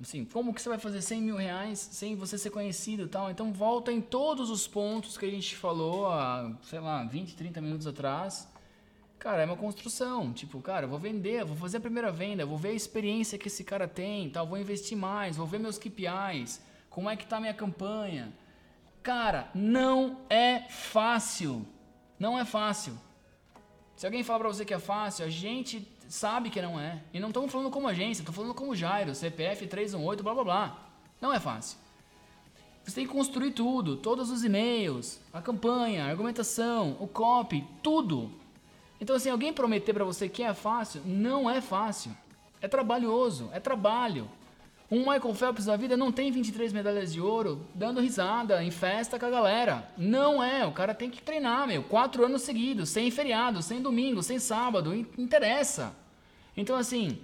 Assim, como que você vai fazer 100 mil reais sem você ser conhecido e tal? Então volta em todos os pontos que a gente falou há, sei lá, 20, 30 minutos atrás Cara, é uma construção. Tipo, cara, eu vou vender, vou fazer a primeira venda, vou ver a experiência que esse cara tem, tal, vou investir mais, vou ver meus KPIs, como é que tá a minha campanha. Cara, não é fácil. Não é fácil. Se alguém falar pra você que é fácil, a gente sabe que não é. E não estamos falando como agência, estou falando como Jairo, CPF 318, blá blá blá. Não é fácil. Você tem que construir tudo, todos os e-mails, a campanha, a argumentação, o copy, tudo. Então, assim, alguém prometer para você que é fácil, não é fácil. É trabalhoso, é trabalho. Um Michael Phelps da vida não tem 23 medalhas de ouro dando risada em festa com a galera. Não é, o cara tem que treinar, meu. Quatro anos seguidos, sem feriado, sem domingo, sem sábado, interessa. Então, assim,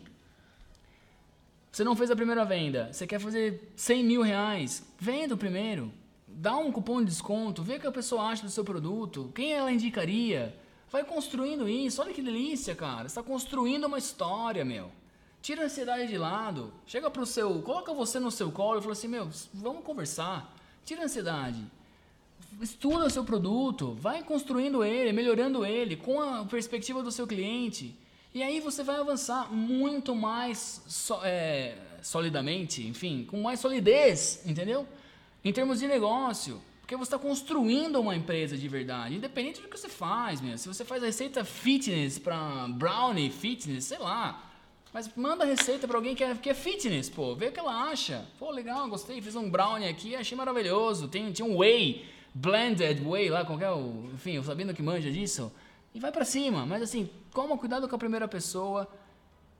você não fez a primeira venda, você quer fazer 100 mil reais, venda o primeiro. Dá um cupom de desconto, vê o que a pessoa acha do seu produto, quem ela indicaria. Vai construindo isso. Olha que delícia, cara. Você está construindo uma história, meu. Tira a ansiedade de lado. Chega pro seu. Coloca você no seu colo e fala assim: meu, vamos conversar. Tira a ansiedade. Estuda o seu produto. Vai construindo ele, melhorando ele com a perspectiva do seu cliente. E aí você vai avançar muito mais so, é, solidamente, enfim, com mais solidez, entendeu? Em termos de negócio. Porque você está construindo uma empresa de verdade, independente do que você faz, meu. Se você faz receita fitness para brownie fitness, sei lá. Mas manda a receita para alguém que é, que é fitness, pô. Vê o que ela acha. Pô, legal, gostei. Fiz um brownie aqui, achei maravilhoso. Tem, tinha um whey, blended whey lá, qualquer. Enfim, eu sabendo que manja disso. E vai para cima. Mas assim, toma cuidado com a primeira pessoa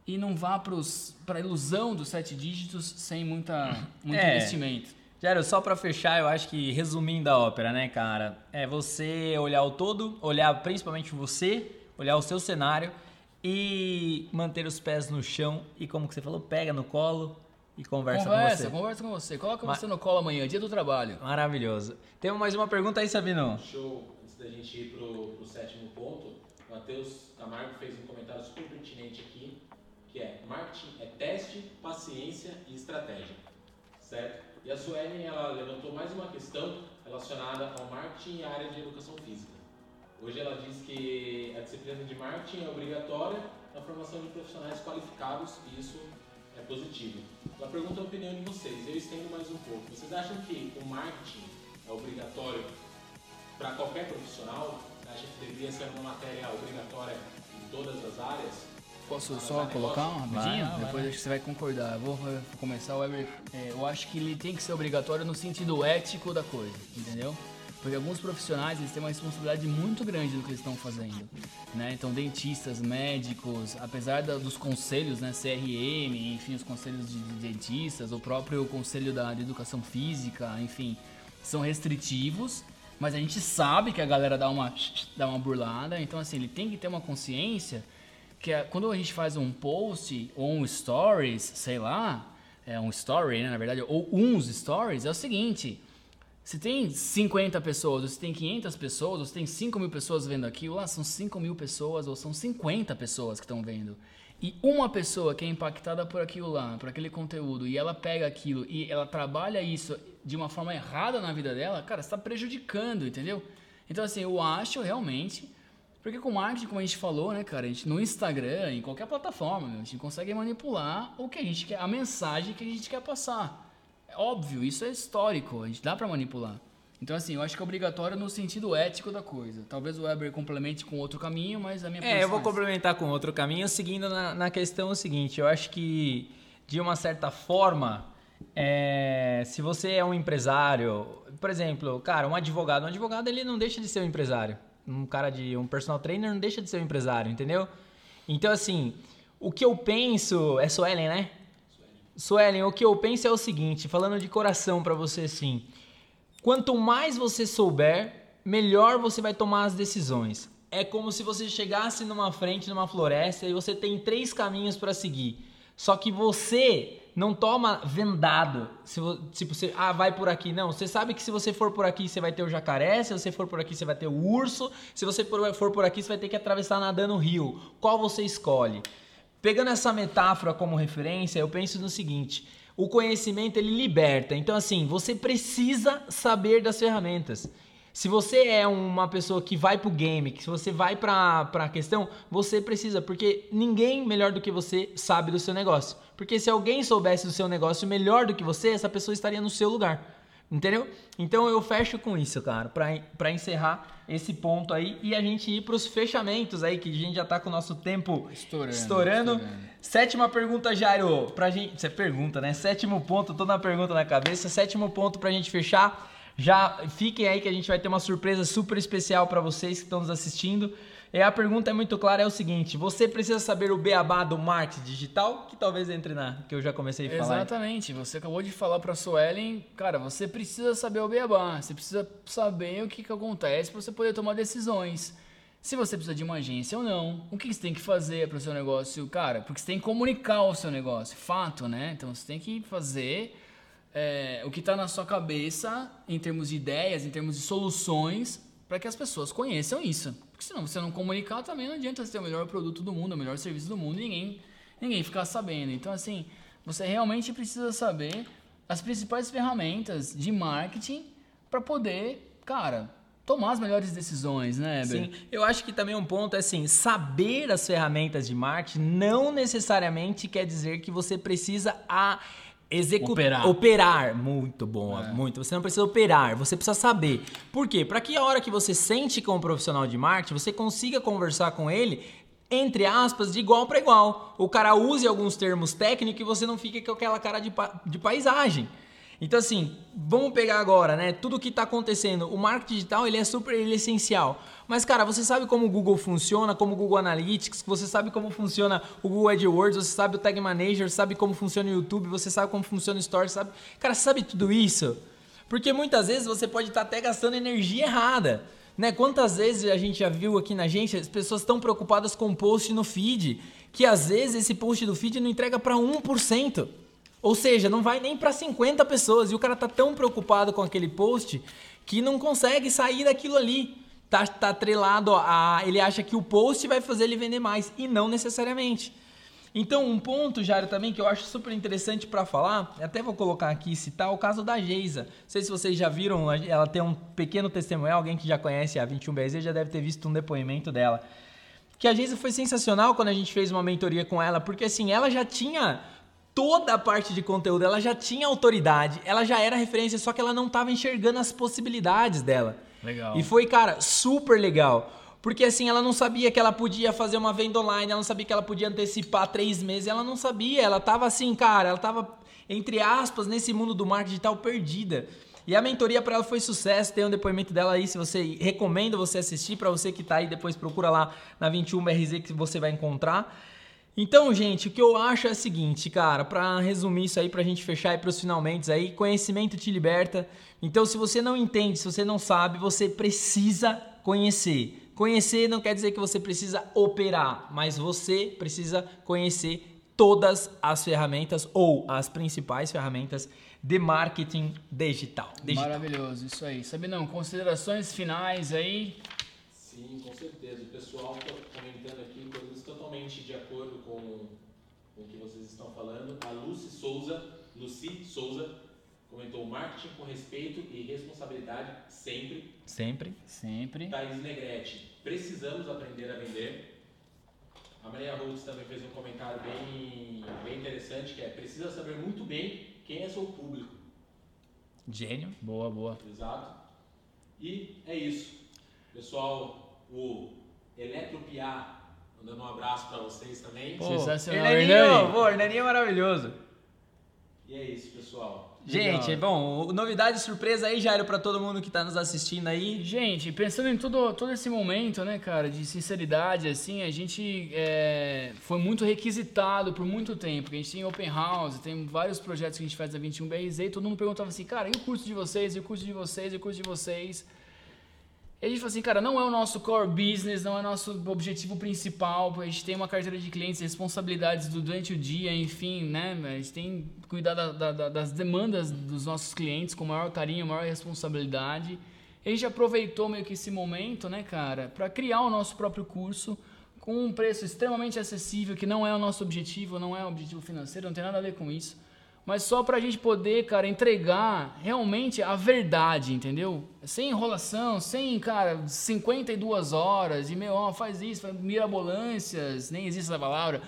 e não vá para a ilusão dos sete dígitos sem muita, muito é. investimento. Jairo, só para fechar, eu acho que resumindo a ópera, né, cara? É você olhar o todo, olhar principalmente você, olhar o seu cenário e manter os pés no chão e como que você falou, pega no colo e conversa, conversa com você. Conversa com você, coloca Ma você no colo amanhã, dia do trabalho. Maravilhoso. Temos mais uma pergunta aí, Sabino. Show. Antes da gente ir pro, pro sétimo ponto, o Matheus Camargo fez um comentário super pertinente aqui, que é marketing é teste, paciência e estratégia, certo? E a Suelen, ela levantou mais uma questão relacionada ao marketing e à área de educação física. Hoje ela diz que a disciplina de marketing é obrigatória na formação de profissionais qualificados e isso é positivo. Ela pergunta a opinião de vocês, eu estendo mais um pouco. Vocês acham que o marketing é obrigatório para qualquer profissional? Acha que deveria ser uma matéria obrigatória em todas as áreas? Posso só colocar um rapidinho? Vai, vai, Depois acho que você vai concordar. Eu vou começar o Weber. É, eu acho que ele tem que ser obrigatório no sentido ético da coisa, entendeu? Porque alguns profissionais eles têm uma responsabilidade muito grande do que eles estão fazendo, né? Então dentistas, médicos, apesar da, dos conselhos, né, CRM, enfim, os conselhos de, de dentistas, o próprio conselho da de educação física, enfim, são restritivos, mas a gente sabe que a galera dá uma dá uma burlada, então assim, ele tem que ter uma consciência que é, quando a gente faz um post ou um stories, sei lá, é um story, né, na verdade, ou uns stories, é o seguinte, se tem 50 pessoas, ou se tem 500 pessoas, ou se tem 5 mil pessoas vendo aquilo, lá são 5 mil pessoas ou são 50 pessoas que estão vendo. E uma pessoa que é impactada por aquilo lá, por aquele conteúdo, e ela pega aquilo e ela trabalha isso de uma forma errada na vida dela, cara, está prejudicando, entendeu? Então, assim, eu acho realmente. Porque com marketing, como a gente falou, né, cara, a gente no Instagram, em qualquer plataforma, a gente consegue manipular o que a gente quer, a mensagem que a gente quer passar. É óbvio, isso é histórico, a gente dá para manipular. Então, assim, eu acho que é obrigatório no sentido ético da coisa. Talvez o Weber complemente com outro caminho, mas a minha É, eu vou posição complementar com outro caminho, seguindo na, na questão o seguinte, eu acho que de uma certa forma, é, se você é um empresário, por exemplo, cara, um advogado, um advogado ele não deixa de ser um empresário. Um cara de um personal trainer não deixa de ser um empresário, entendeu? Então assim, o que eu penso é Suelen, né? Suelen, o que eu penso é o seguinte, falando de coração pra você assim, quanto mais você souber, melhor você vai tomar as decisões. É como se você chegasse numa frente, numa floresta e você tem três caminhos pra seguir. Só que você não toma vendado. Se, tipo, você, ah, vai por aqui. Não, você sabe que se você for por aqui, você vai ter o jacaré. Se você for por aqui, você vai ter o urso. Se você for por aqui, você vai ter que atravessar nadando o rio. Qual você escolhe? Pegando essa metáfora como referência, eu penso no seguinte: o conhecimento ele liberta. Então, assim, você precisa saber das ferramentas. Se você é uma pessoa que vai pro game, que se você vai pra, pra questão, você precisa, porque ninguém melhor do que você sabe do seu negócio. Porque se alguém soubesse do seu negócio melhor do que você, essa pessoa estaria no seu lugar. Entendeu? Então eu fecho com isso, cara, pra, pra encerrar esse ponto aí e a gente ir pros fechamentos aí, que a gente já tá com o nosso tempo Estourando, estourando. estourando. Sétima pergunta, Jairo, pra gente. Você pergunta, né? Sétimo ponto, tô na pergunta na cabeça. Sétimo ponto pra gente fechar. Já fiquem aí que a gente vai ter uma surpresa super especial pra vocês que estão nos assistindo. E a pergunta é muito clara, é o seguinte: você precisa saber o beabá do marketing digital? Que talvez entre na que eu já comecei a falar. Exatamente. Você acabou de falar pra Suelen, cara, você precisa saber o beabá, você precisa saber o que, que acontece para você poder tomar decisões. Se você precisa de uma agência ou não, o que que você tem que fazer para o seu negócio, cara? Porque você tem que comunicar o seu negócio, fato, né? Então você tem que fazer é, o que está na sua cabeça em termos de ideias, em termos de soluções, para que as pessoas conheçam isso. Porque senão você não comunicar também não adianta você ter o melhor produto do mundo, o melhor serviço do mundo e ninguém, ninguém ficar sabendo. Então, assim, você realmente precisa saber as principais ferramentas de marketing para poder, cara, tomar as melhores decisões, né, Eber? Sim, eu acho que também um ponto é assim, saber as ferramentas de marketing não necessariamente quer dizer que você precisa a executar, Operar. operar. Muito bom, É. muito. Você não precisa operar, você precisa saber. Por quê? Para que a hora que você sente com um profissional de marketing, você consiga conversar com ele entre aspas, de igual para igual. O cara use alguns termos técnicos e você não fica com aquela cara de, pa- de paisagem. Então assim, vamos pegar agora, né? Tudo que está acontecendo, o marketing digital ele é super ele é essencial. Mas cara, você sabe como o Google funciona, como o Google Analytics, você sabe como funciona o Google AdWords, você sabe o Tag Manager, sabe como funciona o YouTube, você sabe como funciona o Store, sabe? Cara, sabe tudo isso? Porque muitas vezes você pode estar até gastando energia errada. Né? Quantas vezes a gente já viu aqui na agência, as pessoas estão preocupadas com o post no feed, que às vezes esse post do feed não entrega para 1%. Ou seja, não vai nem para 50 pessoas e o cara tá tão preocupado com aquele post que não consegue sair daquilo ali. Tá, tá atrelado a. Ele acha que o post vai fazer ele vender mais e não necessariamente. Então, um ponto, Jário, também que eu acho super interessante para falar, até vou colocar aqui citar o caso da Geisa. Não sei se vocês já viram, ela tem um pequeno testemunho, alguém que já conhece a 21BZ já deve ter visto um depoimento dela. Que a Geisa foi sensacional quando a gente fez uma mentoria com ela, porque assim, ela já tinha toda a parte de conteúdo, ela já tinha autoridade, ela já era referência, só que ela não estava enxergando as possibilidades dela. Legal. E foi, cara, super legal. Porque assim, ela não sabia que ela podia fazer uma venda online, ela não sabia que ela podia antecipar três meses, ela não sabia, ela tava assim, cara, ela tava, entre aspas, nesse mundo do marketing digital perdida. E a mentoria para ela foi sucesso, tem um depoimento dela aí, se você recomendo você assistir, para você que tá aí, depois procura lá na 21BRZ que você vai encontrar. Então, gente, o que eu acho é o seguinte, cara, para resumir isso aí, pra gente fechar e pros finalmente aí, conhecimento te liberta. Então, se você não entende, se você não sabe, você precisa conhecer. Conhecer não quer dizer que você precisa operar, mas você precisa conhecer todas as ferramentas ou as principais ferramentas de marketing digital. digital. Maravilhoso, isso aí. Sabinão, considerações finais aí? Sim, com certeza. O pessoal está comentando aqui coisas totalmente de acordo com, com o que vocês estão falando. A Lucy Souza, Lucy Souza comentou marketing com respeito e responsabilidade sempre. Sempre. Sempre. Thaís Negrete, precisamos aprender a vender. A Maria Rhodes também fez um comentário bem, bem interessante, que é precisa saber muito bem quem é seu público. Gênio. Boa, boa. Exato. E é isso. Pessoal, o Eletropiá, mandando um abraço para vocês também. Pô, Sensacional. Hernaninho, Hernani. pô, Hernaninho é maravilhoso. E é isso, pessoal. Gente, Legal. bom, novidade surpresa aí, Jairo, para todo mundo que tá nos assistindo aí. Gente, pensando em todo, todo esse momento, né, cara, de sinceridade, assim, a gente é, foi muito requisitado por muito tempo. A gente tem open house, tem vários projetos que a gente faz da 21BRZ e todo mundo perguntava assim, cara, e o curso de vocês, e o curso de vocês, e o curso de vocês? E a gente falou assim, cara, não é o nosso core business, não é o nosso objetivo principal, a gente tem uma carteira de clientes, responsabilidades durante o dia, enfim, né? A gente tem que cuidar da- da- da- das demandas dos nossos clientes com maior carinho, maior responsabilidade. E a gente aproveitou meio que esse momento, né, cara, para criar o nosso próprio curso com um preço extremamente acessível, que não é o nosso objetivo, não é o objetivo financeiro, não tem nada a ver com isso. Mas só pra gente poder, cara, entregar realmente a verdade, entendeu? Sem enrolação, sem, cara, 52 horas e meu, ó, faz isso, faz mirabolâncias, nem existe essa palavra.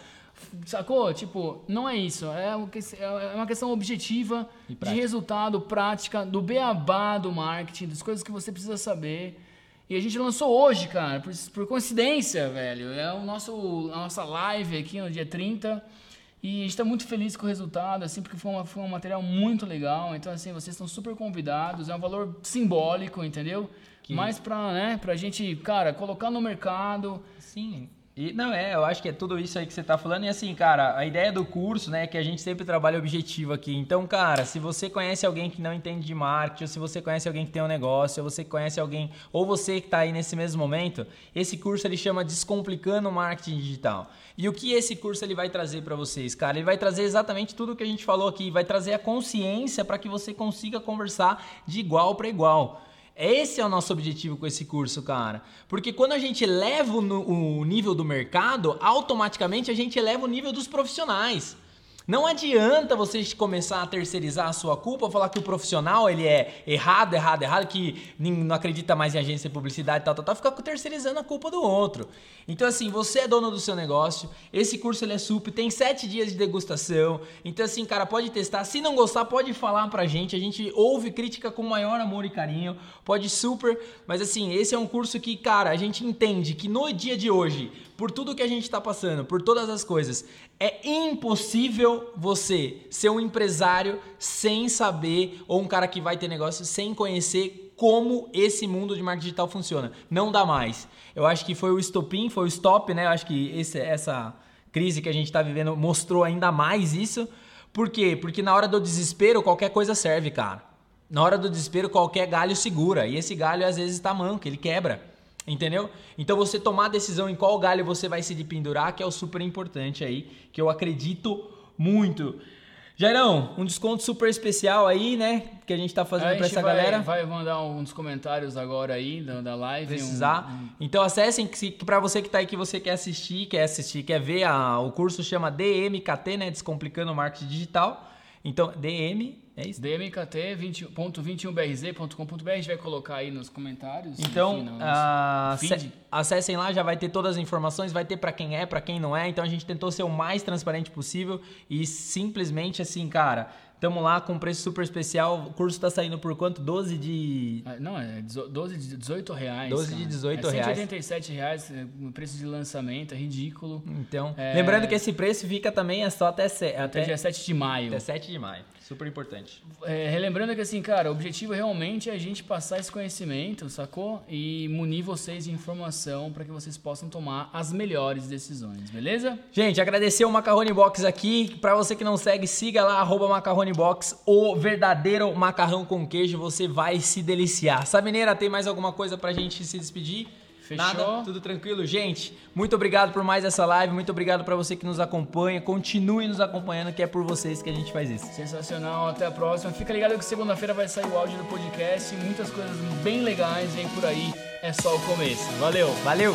Sacou? Tipo, não é isso. É uma que- é uma questão objetiva de resultado, prática, do beabá do marketing, das coisas que você precisa saber. E a gente lançou hoje, cara, por, por coincidência, velho. É o nosso, a nossa live aqui no dia 30. E a gente está muito feliz com o resultado, assim, porque foi, uma, foi um material muito legal. Então, assim, vocês estão super convidados. É um valor simbólico, entendeu? Mas pra, né, pra gente, cara, colocar no mercado. Sim. E, não, é, eu acho que é tudo isso aí que você tá falando. E assim, cara, a ideia do curso, né, é que a gente sempre trabalha objetivo aqui. Então, cara, se você conhece alguém que não entende de marketing, ou se você conhece alguém que tem um negócio, ou você conhece alguém, ou você que tá aí nesse mesmo momento, esse curso ele chama Descomplicando o Marketing Digital. E o que esse curso ele vai trazer para vocês, cara? Ele vai trazer exatamente tudo o que a gente falou aqui, vai trazer a consciência para que você consiga conversar de igual para igual. Esse é o nosso objetivo com esse curso, cara. Porque quando a gente eleva o, nível do mercado, automaticamente a gente eleva o nível dos profissionais. Não adianta você começar a terceirizar a sua culpa, falar que o profissional ele é errado, errado, errado, que não acredita mais em agência de publicidade tal, tal, tal, ficar terceirizando a culpa do outro. Então assim, você é dono do seu negócio, esse curso ele é super, tem sete dias de degustação, então assim, cara, pode testar, se não gostar, pode falar pra gente, a gente ouve crítica com maior amor e carinho, pode super, mas assim, esse é um curso que, cara, a gente entende que no dia de hoje, por tudo que a gente está passando, por todas as coisas, é impossível você ser um empresário sem saber, ou um cara que vai ter negócio sem conhecer como esse mundo de marketing digital funciona. Não dá mais. Eu acho que foi o estopim, foi o stop, né? Eu acho que esse, essa crise que a gente está vivendo mostrou ainda mais isso. Por quê? Porque na hora do desespero, qualquer coisa serve, cara. Na hora do desespero, qualquer galho segura. E esse galho às vezes está manco, ele quebra. Entendeu? Então você tomar a decisão em qual galho você vai se pendurar, que é o super importante aí, que eu acredito muito. Jairão, um desconto super especial aí, né? Que a gente tá fazendo A pra essa vai, galera. vai mandar uns comentários agora aí da, da live. um- precisar. um- Então acessem que, que para você que tá aí que você quer assistir, quer assistir, quer ver a- o curso chama DMKT, né, Descomplicando o Marketing Digital. Então, DM, é isso? dmkt.21brz.com.br, a gente vai colocar aí nos comentários. Então, enfim, ace- acessem lá, já vai ter todas as informações, vai ter pra quem é, pra quem não é. Então a gente tentou ser o mais transparente possível e simplesmente assim, cara, tamo lá com um preço super especial. O curso tá saindo por quanto? 12 de Ah, Não, é dezo- 12 de 18 reais. 12 de cara. 18 é reais. 187 reais, é, o preço de lançamento, é ridículo. Então, É. lembrando que esse preço fica também é só até, Até até, dia 7 de maio. até 7 de maio. Super importante. É, relembrando que assim, cara, o objetivo realmente é a gente passar esse conhecimento, sacou? E munir vocês de informação para que vocês possam tomar as melhores decisões, beleza? Gente, agradecer o Macarrone Box aqui. Pra você que não segue, siga lá, arroba Macarrone Box, o verdadeiro macarrão com queijo. Você vai se deliciar. Sabineira, tem mais alguma coisa pra gente se despedir? Fechou. Nada? Tudo tranquilo? Gente, muito obrigado por mais essa live. Muito obrigado pra você que nos acompanha. Continue nos acompanhando, que é por vocês que a gente faz isso. Sensacional, até a próxima. Fica ligado que segunda-feira vai sair o áudio do podcast, muitas coisas bem legais vem por aí. É só o começo. Valeu! Valeu!